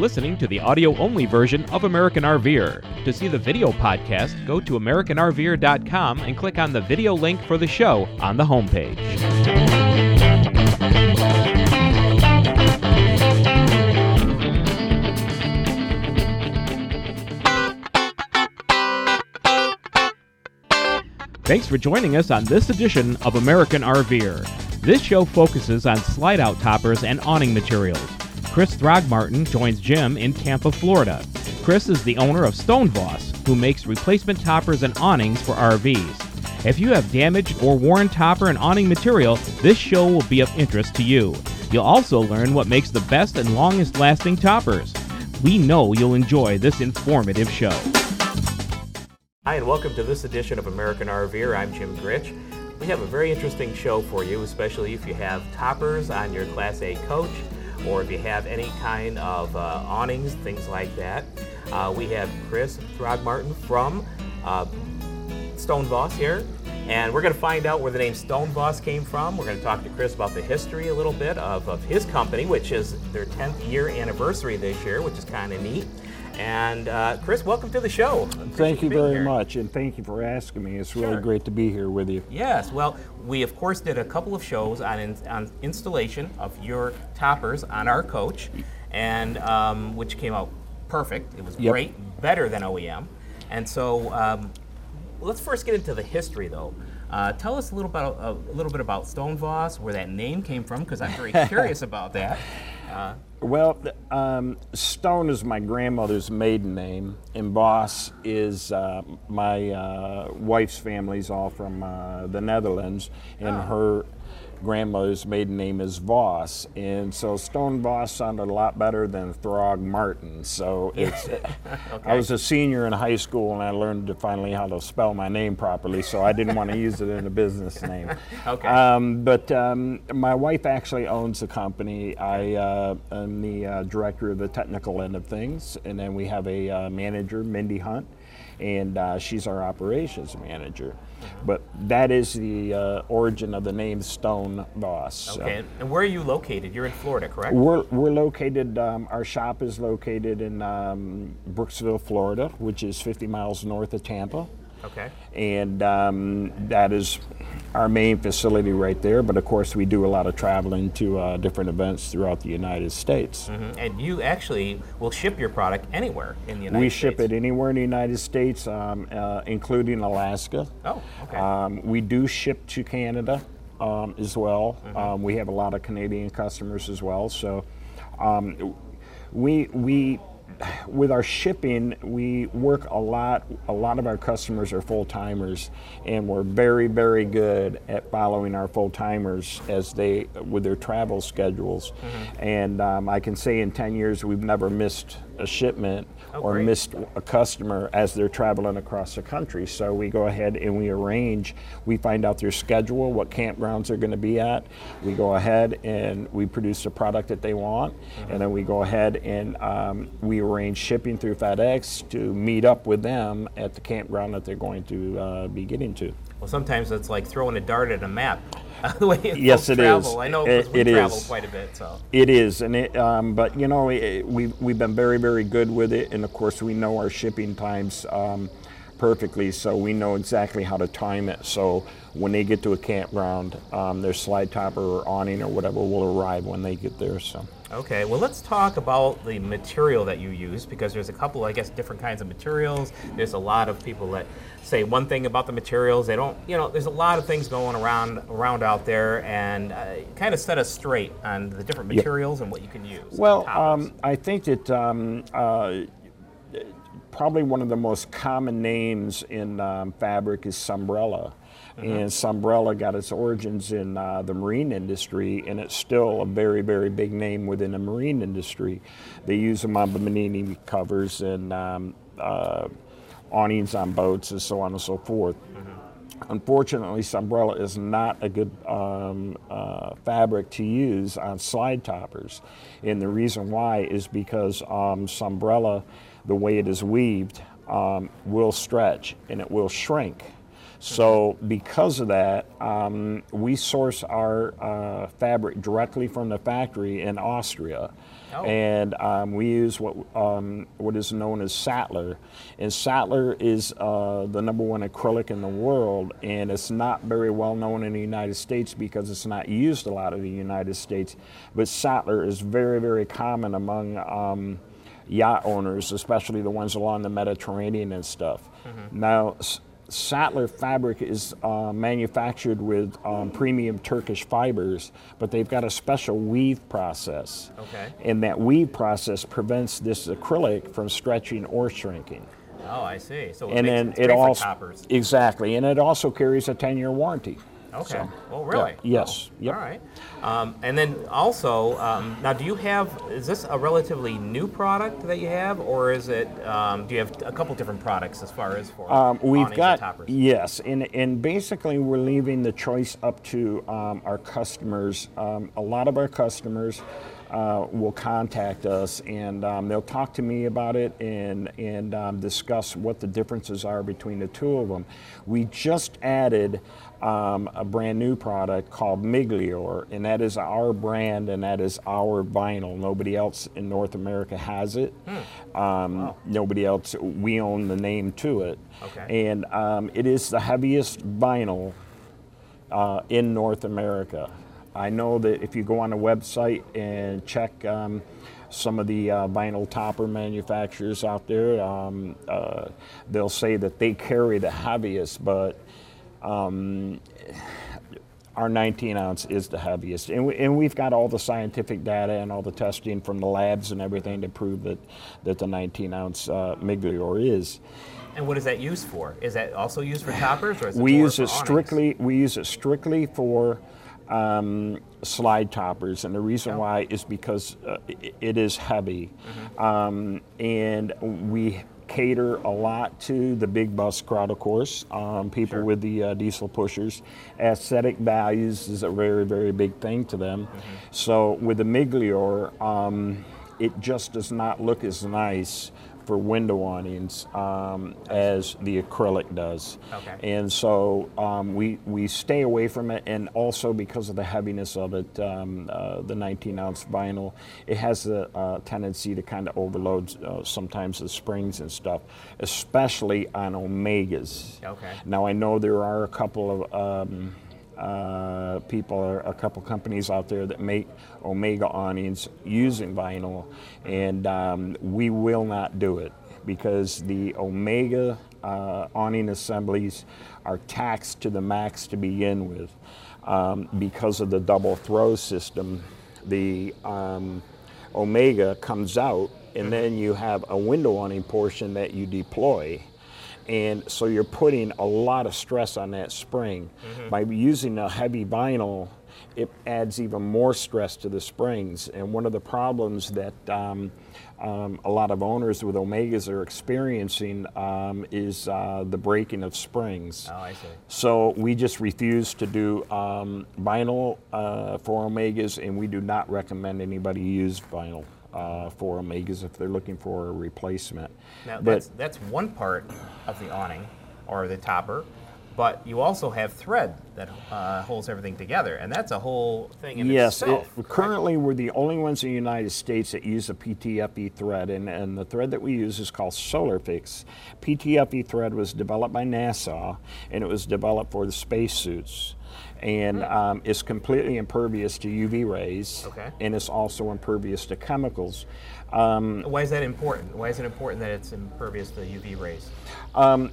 listening to the audio only version of American RVer. To see the video podcast, go to AmericanRVer.com and click on the video link for the show on the homepage. Thanks for joining us on this edition of American RVer. This show focuses on slide out toppers and awning materials. Chris Throgmartin joins Jim in Tampa, Florida. Chris is the owner of Stone Stonevoss, who makes replacement toppers and awnings for RVs. If you have damaged or worn topper and awning material, this show will be of interest to you. You'll also learn what makes the best and longest lasting toppers. We know you'll enjoy this informative show. Hi, and welcome to this edition of American RVer. I'm Jim Gritch. We have a very interesting show for you, especially if you have toppers on your Class A coach or if you have any kind of uh, awnings, things like that. Uh, we have Chris Throgmartin from uh, Stonevoss here, and we're going to find out where the name Stone Voss came from. We're going to talk to Chris about the history a little bit of, of his company, which is their 10th year anniversary this year, which is kind of neat. And uh, Chris, welcome to the show. Thank you very here. much, and thank you for asking me. It's really sure. great to be here with you. Yes, well, we of course did a couple of shows on, in, on installation of your toppers on our coach, and um, which came out perfect. It was yep. great, better than OEM. And so, um, let's first get into the history, though. Uh, tell us a little about a little bit about Stone Voss, where that name came from, because I'm very curious about that. Uh, well, um, Stone is my grandmother's maiden name, and Voss is uh, my uh, wife's family's all from uh, the Netherlands, and oh. her grandmother's maiden name is Voss, and so Stone Voss sounded a lot better than Throg Martin. So it's. okay. I was a senior in high school, and I learned to finally how to spell my name properly. So I didn't want to use it in a business name. okay. Um, but um, my wife actually owns the company. I uh, am the uh, director of the technical end of things, and then we have a uh, manager, Mindy Hunt, and uh, she's our operations manager. But that is the uh, origin of the name Stone Voss. Okay, and where are you located? You're in Florida, correct? We're, we're located, um, our shop is located in um, Brooksville, Florida, which is 50 miles north of Tampa. Okay. And um, that is our main facility right there. But of course, we do a lot of traveling to uh, different events throughout the United States. Mm-hmm. And you actually will ship your product anywhere in the United we States. We ship it anywhere in the United States, um, uh, including Alaska. Oh, okay. Um, we do ship to Canada um, as well. Mm-hmm. Um, we have a lot of Canadian customers as well. So um, we we with our shipping, we work a lot. A lot of our customers are full timers, and we're very, very good at following our full timers as they with their travel schedules. Mm-hmm. And um, I can say in 10 years, we've never missed a shipment oh, or great. missed a customer as they're traveling across the country. So we go ahead and we arrange, we find out their schedule, what campgrounds they're going to be at. We go ahead and we produce the product that they want, mm-hmm. and then we go ahead and um, we arrange shipping through FedEx to meet up with them at the campground that they're going to uh, be getting to. Well, sometimes it's like throwing a dart at a map. the way yes, it travel. is. I know it, we it travel is. quite a bit. So it is, and it. Um, but you know, it, we've we've been very very good with it, and of course we know our shipping times um, perfectly, so we know exactly how to time it. So when they get to a campground, um, their slide topper or awning or whatever will arrive when they get there. So. Okay, well, let's talk about the material that you use because there's a couple, I guess, different kinds of materials. There's a lot of people that say one thing about the materials. They don't, you know, there's a lot of things going around around out there, and uh, kind of set us straight on the different materials yeah. and what you can use. Well, um, I think that um, uh, probably one of the most common names in um, fabric is Sunbrella. Mm-hmm. And Sunbrella got its origins in uh, the marine industry, and it's still a very, very big name within the marine industry. They use them on the bimini covers and um, uh, awnings on boats and so on and so forth. Mm-hmm. Unfortunately, Sunbrella is not a good um, uh, fabric to use on slide toppers. And the reason why is because um, Sunbrella, the way it is weaved, um, will stretch and it will shrink. So because of that, um, we source our uh, fabric directly from the factory in Austria. Oh. And um, we use what um, what is known as Sattler, and Sattler is uh, the number one acrylic in the world, and it's not very well known in the United States because it's not used a lot in the United States. But Sattler is very very common among um, yacht owners, especially the ones along the Mediterranean and stuff. Now. Sattler fabric is uh, manufactured with um, premium Turkish fibers, but they've got a special weave process. Okay. And that weave process prevents this acrylic from stretching or shrinking. Oh, I see. So it and then it's it also exactly, and it also carries a 10-year warranty. Okay. So, oh, really? yeah, yes, Oh, yep. All right. Um, and then also, um, now, do you have? Is this a relatively new product that you have, or is it? Um, do you have a couple different products as far as for Um, we've got yes, and and basically we're leaving the choice up to um, our customers. Um, a lot of our customers uh, will contact us and um, they'll talk to me about it and and um, discuss what the differences are between the two of them. We just added. Um, a brand new product called Miglior, and that is our brand and that is our vinyl. Nobody else in North America has it. Hmm. Um, Nobody else. We own the name to it. Okay. And um, it is the heaviest vinyl uh, in North America. I know that if you go on the website and check um, some of the uh, vinyl topper manufacturers out there, um, uh, they'll say that they carry the heaviest, but um, our 19 ounce is the heaviest. And, we, and we've got all the scientific data and all the testing from the labs and everything to prove that, that the 19 ounce uh, Miglior is. And what is that used for? Is that also used for toppers, or is it we use it strictly. We use it strictly for um, slide toppers, and the reason why is because uh, it is heavy, Mm-hmm. um, and we cater a lot to the big bus crowd, of course. Um, people Sure. with the uh, diesel pushers, aesthetic values is a very very big thing to them. Mm-hmm. So with the Miglior, um, it just does not look as nice for window awnings um, as the acrylic does. Okay. And so um, we, we stay away from it, and also because of the heaviness of it, um, uh, the 19 ounce vinyl, it has a, uh tendency to kind of overload uh, sometimes the springs and stuff, especially on Omegas. Okay. Now I know there are a couple of um, uh, people, a couple companies out there that make Omega awnings using vinyl, and um, we will not do it because the Omega uh, awning assemblies are taxed to the max to begin with um, because of the double throw system. The um, Omega comes out, and then you have a window awning portion that you deploy. And so you're putting a lot of stress on that spring. By using a heavy vinyl, it adds even more stress to the springs. And one of the problems that um, um, a lot of owners with Omegas are experiencing um, is uh, the breaking of springs. Oh, I see. So we just refuse to do um, vinyl uh, for Omegas, and we do not recommend anybody use vinyl uh, for Omegas if they're looking for a replacement. Now But- that's that's one part of the awning or the topper, but you also have thread that uh, holds everything together, and that's a whole thing in Yes, it, itself. correct? currently we're the only ones in the United States that use a PTFE thread, and, and the thread that we use is called SolarFix. PTFE thread was developed by NASA, and it was developed for the spacesuits. And um, it's completely impervious to UV rays, Okay. and it's also impervious to chemicals. Um, Why is that important? Why is it important that it's impervious to UV rays? the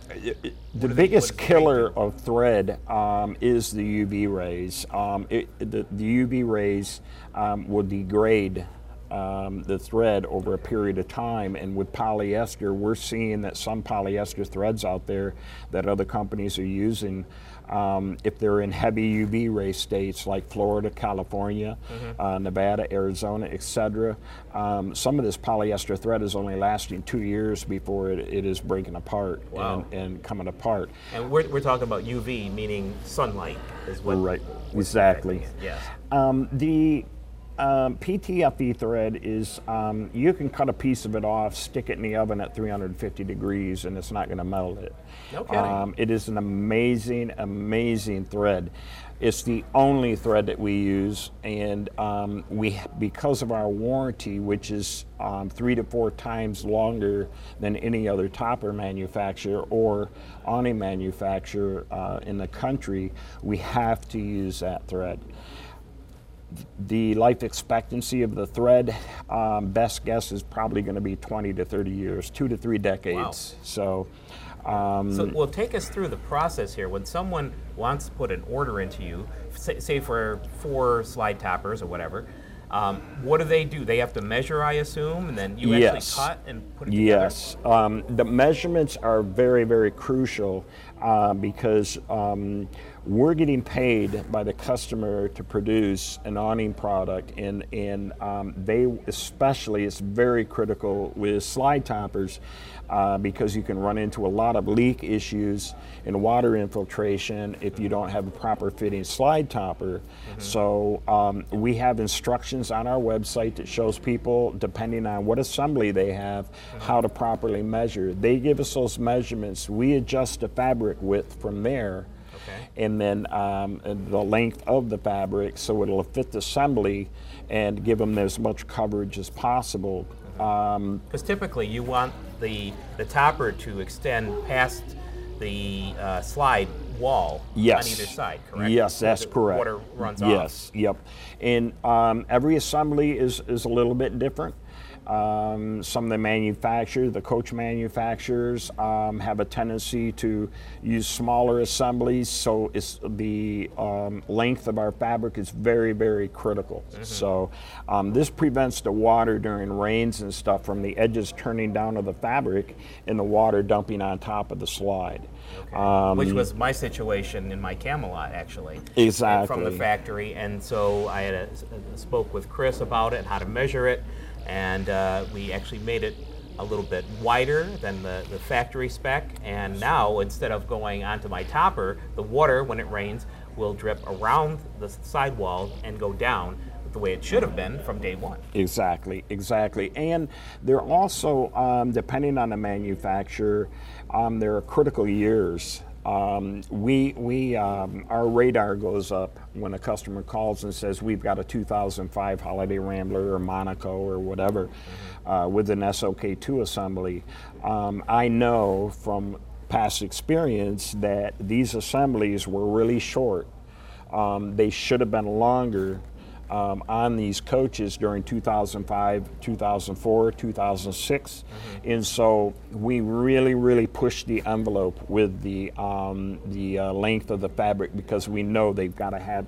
do they- biggest what do they killer of thread um, is the UV rays. Um, it, the, the UV rays um, will degrade um, the thread over a period of time. And with polyester, we're seeing that some polyester threads out there that other companies are using, um, if they're in heavy UV ray states like Florida, California, Mm-hmm. uh, Nevada, Arizona, etc., um, some of this polyester thread is only lasting two years before it, it is breaking apart Wow. and, and coming apart. And we're, we're talking about UV, meaning sunlight, is what. Right, exactly. Yes. Um, the um, PTFE thread is um, you can cut a piece of it off, stick it in the oven at 350 degrees, and it's not going to melt it. No kidding. Um, it is an amazing, amazing thread. It's the only thread that we use, and um, we because of our warranty, which is um, three to four times longer than any other topper manufacturer or awning manufacturer uh, in the country, we have to use that thread the life expectancy of the thread, um, best guess is probably going to be 20 to 30 years, two to three decades. Wow. So, um, So, well, take us through the process here. When someone wants to put an order into you, say, say for four slide toppers or whatever, um, what do they do? They have to measure, I assume, and then you Yes. actually cut and put it together. Yes, um, the measurements are very, very crucial uh, because um, we're getting paid by the customer to produce an awning product, and and um, they especially it's very critical with slide toppers. Uh, because you can run into a lot of leak issues and water infiltration if you don't have a proper fitting slide topper. So um, we have instructions on our website that shows people, depending on what assembly they have, how to properly measure. They give us those measurements. We adjust the fabric width from there. Okay. And then um, the length of the fabric so it'll fit the assembly and give them as much coverage as possible. Um, Because typically you want the the topper to extend past the uh, slide wall Yes. on either side, correct? Yes, So that's the correct. Water runs off. Yes, yep. And um, every assembly is, is a little bit different. Um, some of the manufacturers, the coach manufacturers, um, have a tendency to use smaller assemblies, so it's the um, length of our fabric is very, very critical. Mm-hmm. So um, this prevents the water during rains and stuff from the edges turning down to the fabric and the water dumping on top of the slide. Um, Which was my situation in my Camelot, actually. Exactly. From the factory, and so I had a, spoke with Chris about it and how to measure it, and uh, we actually made it a little bit wider than the, the factory spec. And now, instead of going onto my topper, the water, when it rains, will drip around the sidewall and go down the way it should have been from day one. Exactly, exactly. And they're also, um, depending on the manufacturer, um, there are critical years. Um, we, we, um, our radar goes up when a customer calls and says we've got a 2005 Holiday Rambler or Monaco or whatever uh, with an SOK2 assembly. Um, I know from past experience that these assemblies were really short. Um, they should have been longer um, on these coaches during 2005, 2004, 2006. And so we really, really pushed the envelope with the, um, the uh, length of the fabric because we know they've got to have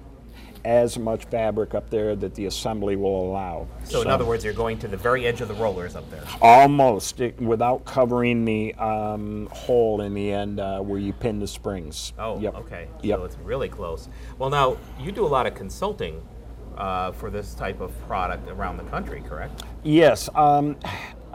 as much fabric up there that the assembly will allow. So, in other words, you're going to the very edge of the rollers up there. Almost, it, without covering the um, hole in the end uh, where you pin the springs. Oh, Yep. okay. Yep. So it's really close. Well, now you do a lot of consulting uh, for this type of product around the country, correct? Yes, um,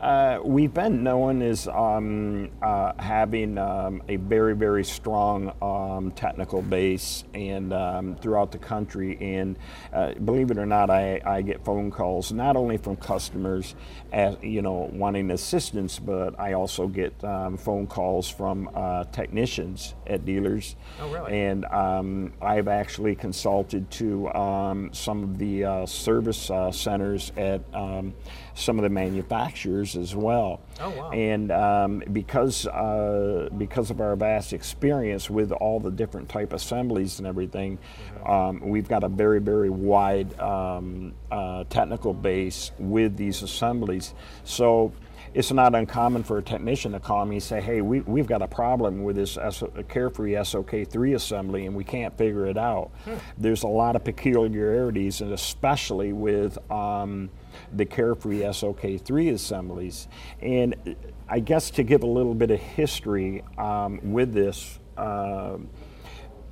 uh, we've been known as um, uh, having um, a very, very strong um, technical base and um, throughout the country. And uh, believe it or not, I, I get phone calls not only from customers, as, you know, wanting assistance, but I also get um, phone calls from uh, technicians at dealers. Oh, really? And um, I've actually consulted to um, some of the uh, service uh, centers at um, some of the manufacturers as well. Oh, wow. And um, because uh, because of our vast experience with all the different type assemblies and everything, Mm-hmm. um, we've got a very very wide um, uh, technical base with these assemblies. So it's not uncommon for a technician to call me and say, hey, we, we've got a problem with this S- Carefree SOK3 assembly and we can't figure it out. There's a lot of peculiarities, and especially with um, the Carefree SOK3 assemblies. And I guess to give a little bit of history um, with this, um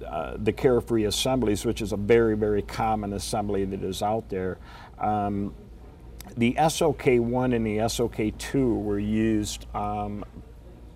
uh, the Carefree assemblies, which is a very, very common assembly that is out there. Um, the SOK1 and the SOK2 were used um,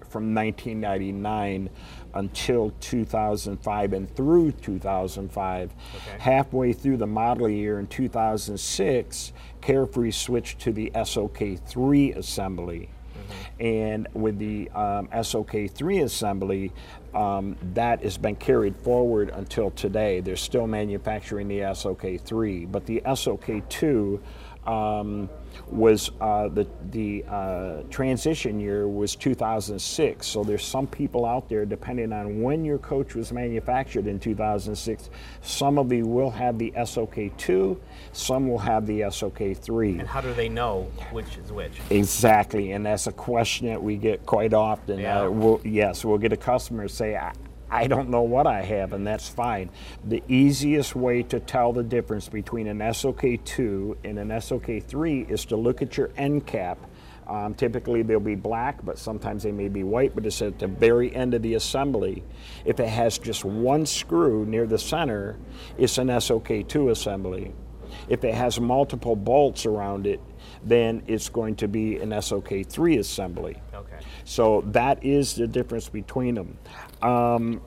from 1999 until 2005 and through 2005. Okay. Halfway through the model year in 2006, Carefree switched to the SOK3 assembly. Mm-hmm. And with the um, SOK3 assembly, um, that has been carried forward until today. They're still manufacturing the SOK3, but the SOK2 um, was uh, the the uh, transition year was 2006. So there's some people out there, depending on when your coach was manufactured in 2006, some of you will have the SOK2, some will have the SOK3. And how do they know which is which? Exactly, and that's a question that we get quite often. Yeah. Uh, we'll, yes, we'll get a customer say, I don't know what I have, and that's fine. The easiest way to tell the difference between an SOK2 and an SOK3 is to look at your end cap. Um, typically they'll be black, but sometimes they may be white, but it's at the very end of the assembly. If it has just one screw near the center, it's an SOK2 assembly. If it has multiple bolts around it, then it's going to be an SOK3 assembly. Okay. So that is the difference between them. Um,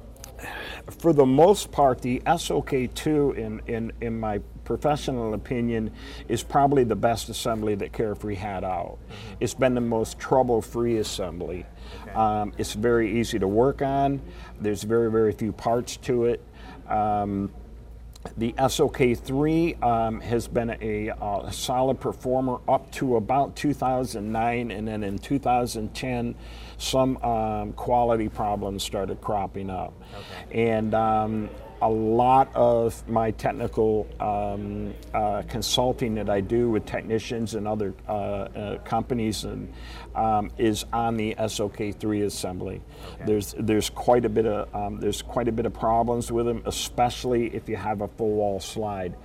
for the most part, the SOK2, in, in, in my professional opinion, is probably the best assembly that Carefree had out. Mm-hmm. It's been the most trouble free assembly. Okay. Um, it's very easy to work on, there's very, very few parts to it. Um, the SOK3 um, has been a, a, solid performer up to about 2009, and then in 2010, some um, quality problems started cropping up. Okay. And um, a lot of my technical um, uh, consulting that I do with technicians and other uh, uh, companies and, um, is on the SOK3 assembly. Okay. There's there's quite a bit of um, there's quite a bit of problems with them, especially if you have a full wall slide.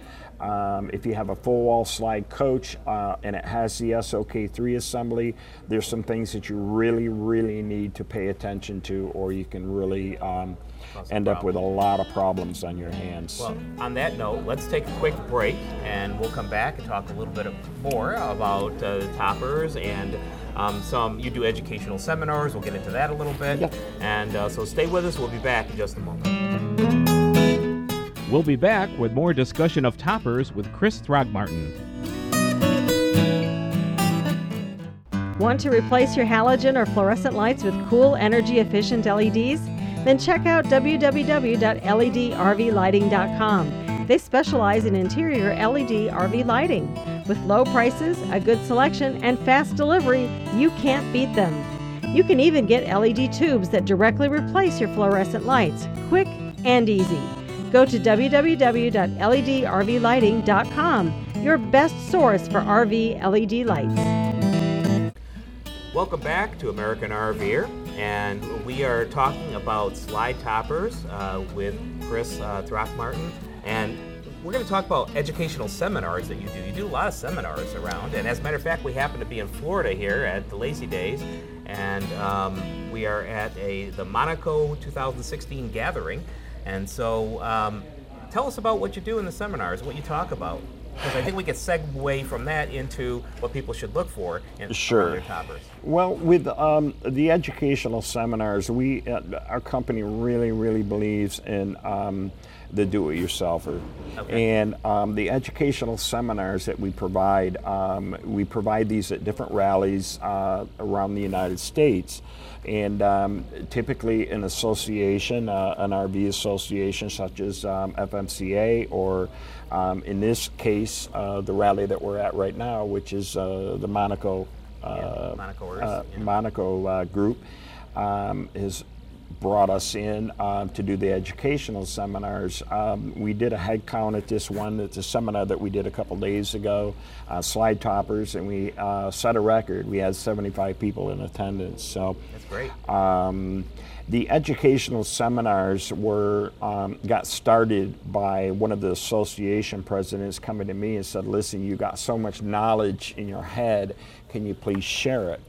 Um, if you have a full wall slide coach uh, and it has the SOK3 assembly, there's some things that you really, really need to pay attention to, or you can really um, end up with a lot of problems on your hands. Well, on that note, let's take a quick break and we'll come back and talk a little bit more about uh, toppers and um, some. You do educational seminars. We'll get into that a little bit. Yep. And uh, so stay with us. We'll be back in just a moment. We'll be back with more discussion of toppers with Chris Throgmartin. Want to replace your halogen or fluorescent lights with cool, energy efficient LEDs? Then check out www.ledrvlighting.com. They specialize in interior LED RV lighting. With low prices, a good selection, and fast delivery, you can't beat them. You can even get LED tubes that directly replace your fluorescent lights, quick and easy. Go to www.ledrvlighting.com, your best source for RV LED lights. Welcome back to American RVer, and we are talking about slide toppers uh, with Chris uh, Throgmartin. And we're going to talk about educational seminars that you do. You do a lot of seminars around, and as a matter of fact, we happen to be in Florida here at the Lazy Days, and um, we are at a the Monaco 2016 gathering. And so, um, tell us about what you do in the seminars, what you talk about. Because I think we could segue from that into what people should look for in sure. their toppers. Well, with um, the educational seminars, we uh, our company really, really believes in um, the do-it-yourselfer. Okay. And um, the educational seminars that we provide, um, we provide these at different rallies uh, around the United States. And um, typically, an association, uh, an RV association such as um, FMCA, or um, in this case, uh, the rally that we're at right now, which is uh, the Monaco, uh, yeah, Monaco, uh, Monaco uh, group, um, is brought us in um, to do the educational seminars. Um, we did a head count at this one. It's a seminar that we did a couple days ago, uh, slide toppers, and we uh, set a record. We had 75 people in attendance. So that's great. Um, the educational seminars were um, got started by one of the association presidents coming to me and said, "Listen, you got so much knowledge in your head. Can you please share it?"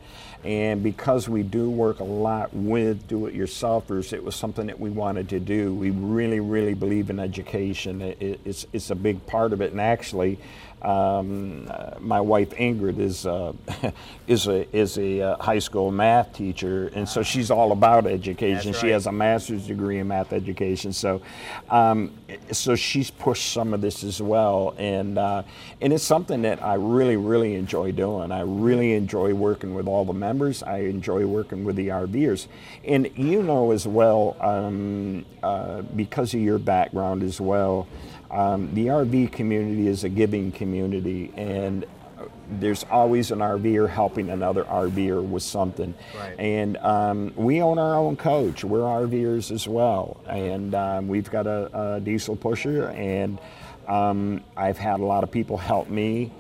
And because we do work a lot with do it yourselfers, it was something that we wanted to do. We really, really believe in education. It, it's, it's a big part of it. And actually, Um, uh, my wife Ingrid is uh, is a is a uh, high school math teacher, and so she's all about education. That's She has a master's degree in math education, so um, so she's pushed some of this as well, and uh, and it's something that I really really enjoy doing. I really enjoy working with all the members. I enjoy working with the RVers, and you know as well um, uh, because of your background as well. Um, the RV community is a giving community, and there's always an RVer helping another RVer with something. Right. And um, we own our own coach. We're RVers as well, and um, we've got a, a diesel pusher, and um, I've had a lot of people help me.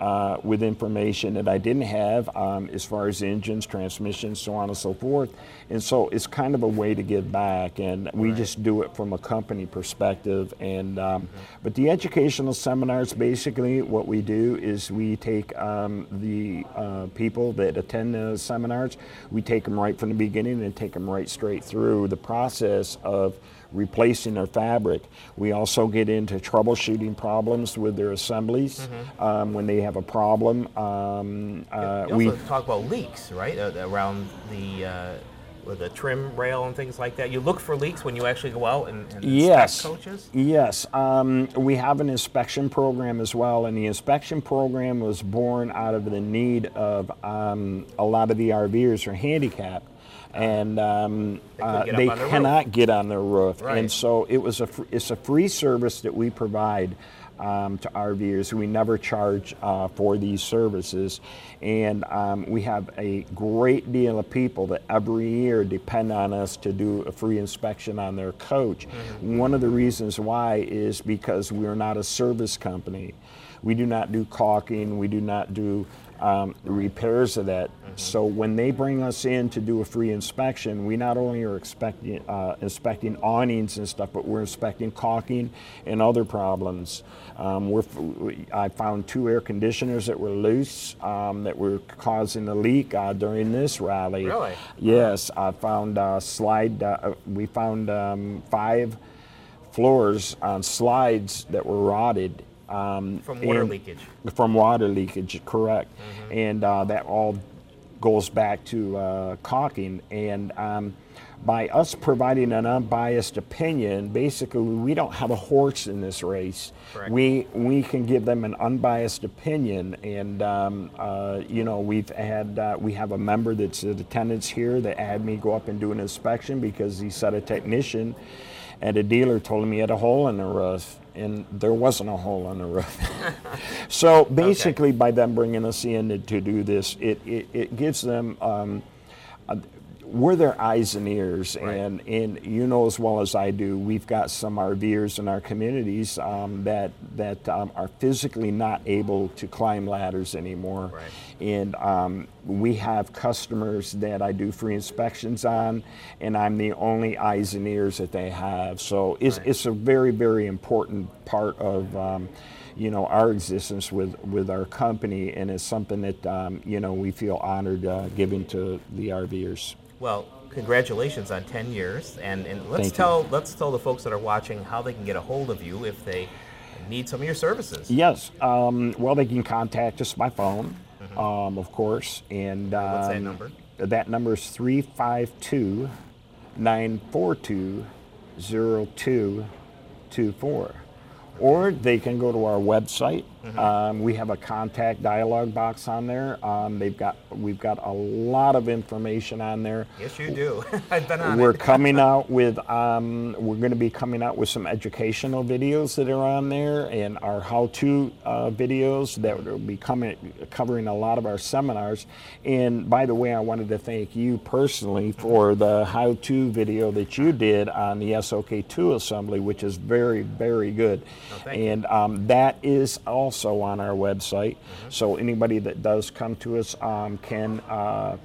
Uh, with information that I didn't have um, as far as engines, transmissions, so on and so forth. And so it's kind of a way to give back, and we just do it from a company perspective. And um, but the educational seminars, basically, what we do is we take um, the uh, people that attend the seminars, we take them right from the beginning and take them right straight through the process of replacing their fabric. We also get into troubleshooting problems with their assemblies um, when they have a problem. Um, uh, we talk about leaks, right? Uh, around the uh, with the trim rail and things like that. You look for leaks when you actually go out and, and Yes. inspect coaches. Yes, um, we have an inspection program as well, and the inspection program was born out of the need of um, a lot of the RVers are handicapped, and um, They uh, they their roof. cannot get on their roof, Right. and so it was a fr- it's a free service that we provide. Um, to RVers, we never charge uh, for these services, and um, we have a great deal of people that every year depend on us to do a free inspection on their coach. Mm-hmm. One of the reasons why is because we're not a service company. We do not do caulking. We do not do um, repairs of that. So when they bring us in to do a free inspection, we not only are expecting, uh, inspecting awnings and stuff, but we're inspecting caulking and other problems. Um, we're, I found two air conditioners that were loose um, that were causing a leak uh, during this rally. Really? Yes, I found uh, slide. Uh, we found um, five floors on slides that were rotted. Um, From water leakage. From water leakage, correct. Mm-hmm. And uh, that all goes back to uh, caulking. And um, by us providing an unbiased opinion, basically we don't have a horse in this race. Correct. We we can give them an unbiased opinion, and um, uh, you know we've had uh, we have a member that's in attendance here that had me go up and do an inspection because he said a technician at a dealer told him he had a hole in the roof, and there wasn't a hole in the roof. so basically, by them bringing us in to, do this, it, it, it gives them. Um, we're their eyes and ears, Right. and, and you know as well as I do, we've got some RVers in our communities um, that that um, are physically not able to climb ladders anymore, Right. and um, we have customers that I do free inspections on, and I'm the only eyes and ears that they have. So it's Right. it's a very very important part of. Um, you know our existence with with our company, and it's something that um, you know we feel honored uh, giving to the RVers. Well, congratulations on 10 years, and, and let's Thank you. tell let's tell the folks that are watching how they can get a hold of you if they need some of your services. Yes. Um, well, they can contact us by phone, um, of course. And um, Mm-hmm. What's that number? That number is 352 942 0224. Or they can go to our website. Mm-hmm. Um, we have a contact dialogue box on there. Um, they've got we've got a lot of information on there. Yes, you do. I've been on We're it. coming out with, um, we're going to be coming out with some educational videos that are on there and our how-to uh, videos that will be coming, covering a lot of our seminars. And by the way, I wanted to thank you personally for the how-to video that you did on the SOK2 assembly, which is very, very good. Oh, and um, that is also on our website. So anybody that does come to us um, can. Uh,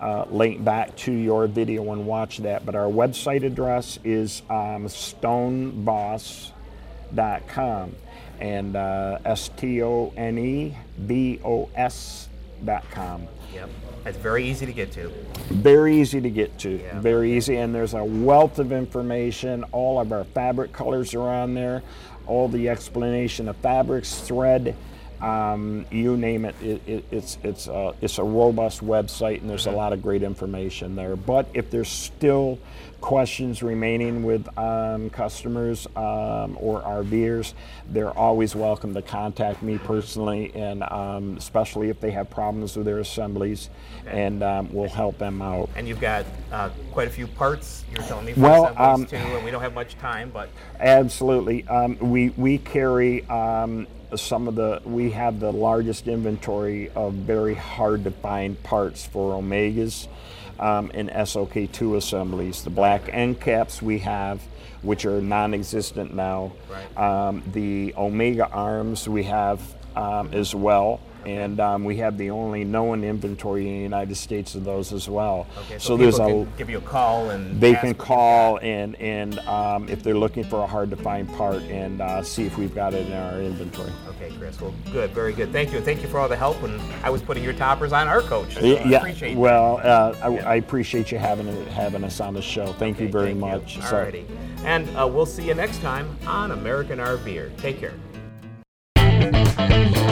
uh, link back to your video and watch that. But our website address is um, stonevoss.com and uh, S T O N E B O S.com. Yep. It's very easy to get to. Very easy to get to. Yeah. Very easy. And there's a wealth of information. All of our fabric colors are on there, all the explanation of fabrics, thread. Um, you name it, it, it it's it's a, it's a robust website and there's a lot of great information there. But if there's still questions remaining with um, customers um, or RVers, they're always welcome to contact me personally, and um, especially if they have problems with their assemblies, and um, we'll help them out. And you've got uh, quite a few parts. You're telling me for Well, assemblies um, too, and we don't have much time, but Absolutely. Um, we we carry um, some of the. We have the largest inventory of very hard to find parts for Omegas um, and SOK2 assemblies. The black end caps we have, which are non-existent now. Right. Um, the Omega arms we have um, as well. And um, we have the only known inventory in the United States of those as well. okay. so So, there's a give you a call and they can call and and um, if they're looking for a hard to find part and uh, see if we've got it in our inventory. Okay, Chris. Well, good, very good. Thank you. Thank you for all the help. And I was putting your toppers on our coach. So I yeah. appreciate. Well, uh, I, Yeah. I appreciate you having having us on the show. Thank you very thank much. You. So- And uh, we'll see you next time on American RVer. Take care. Bye.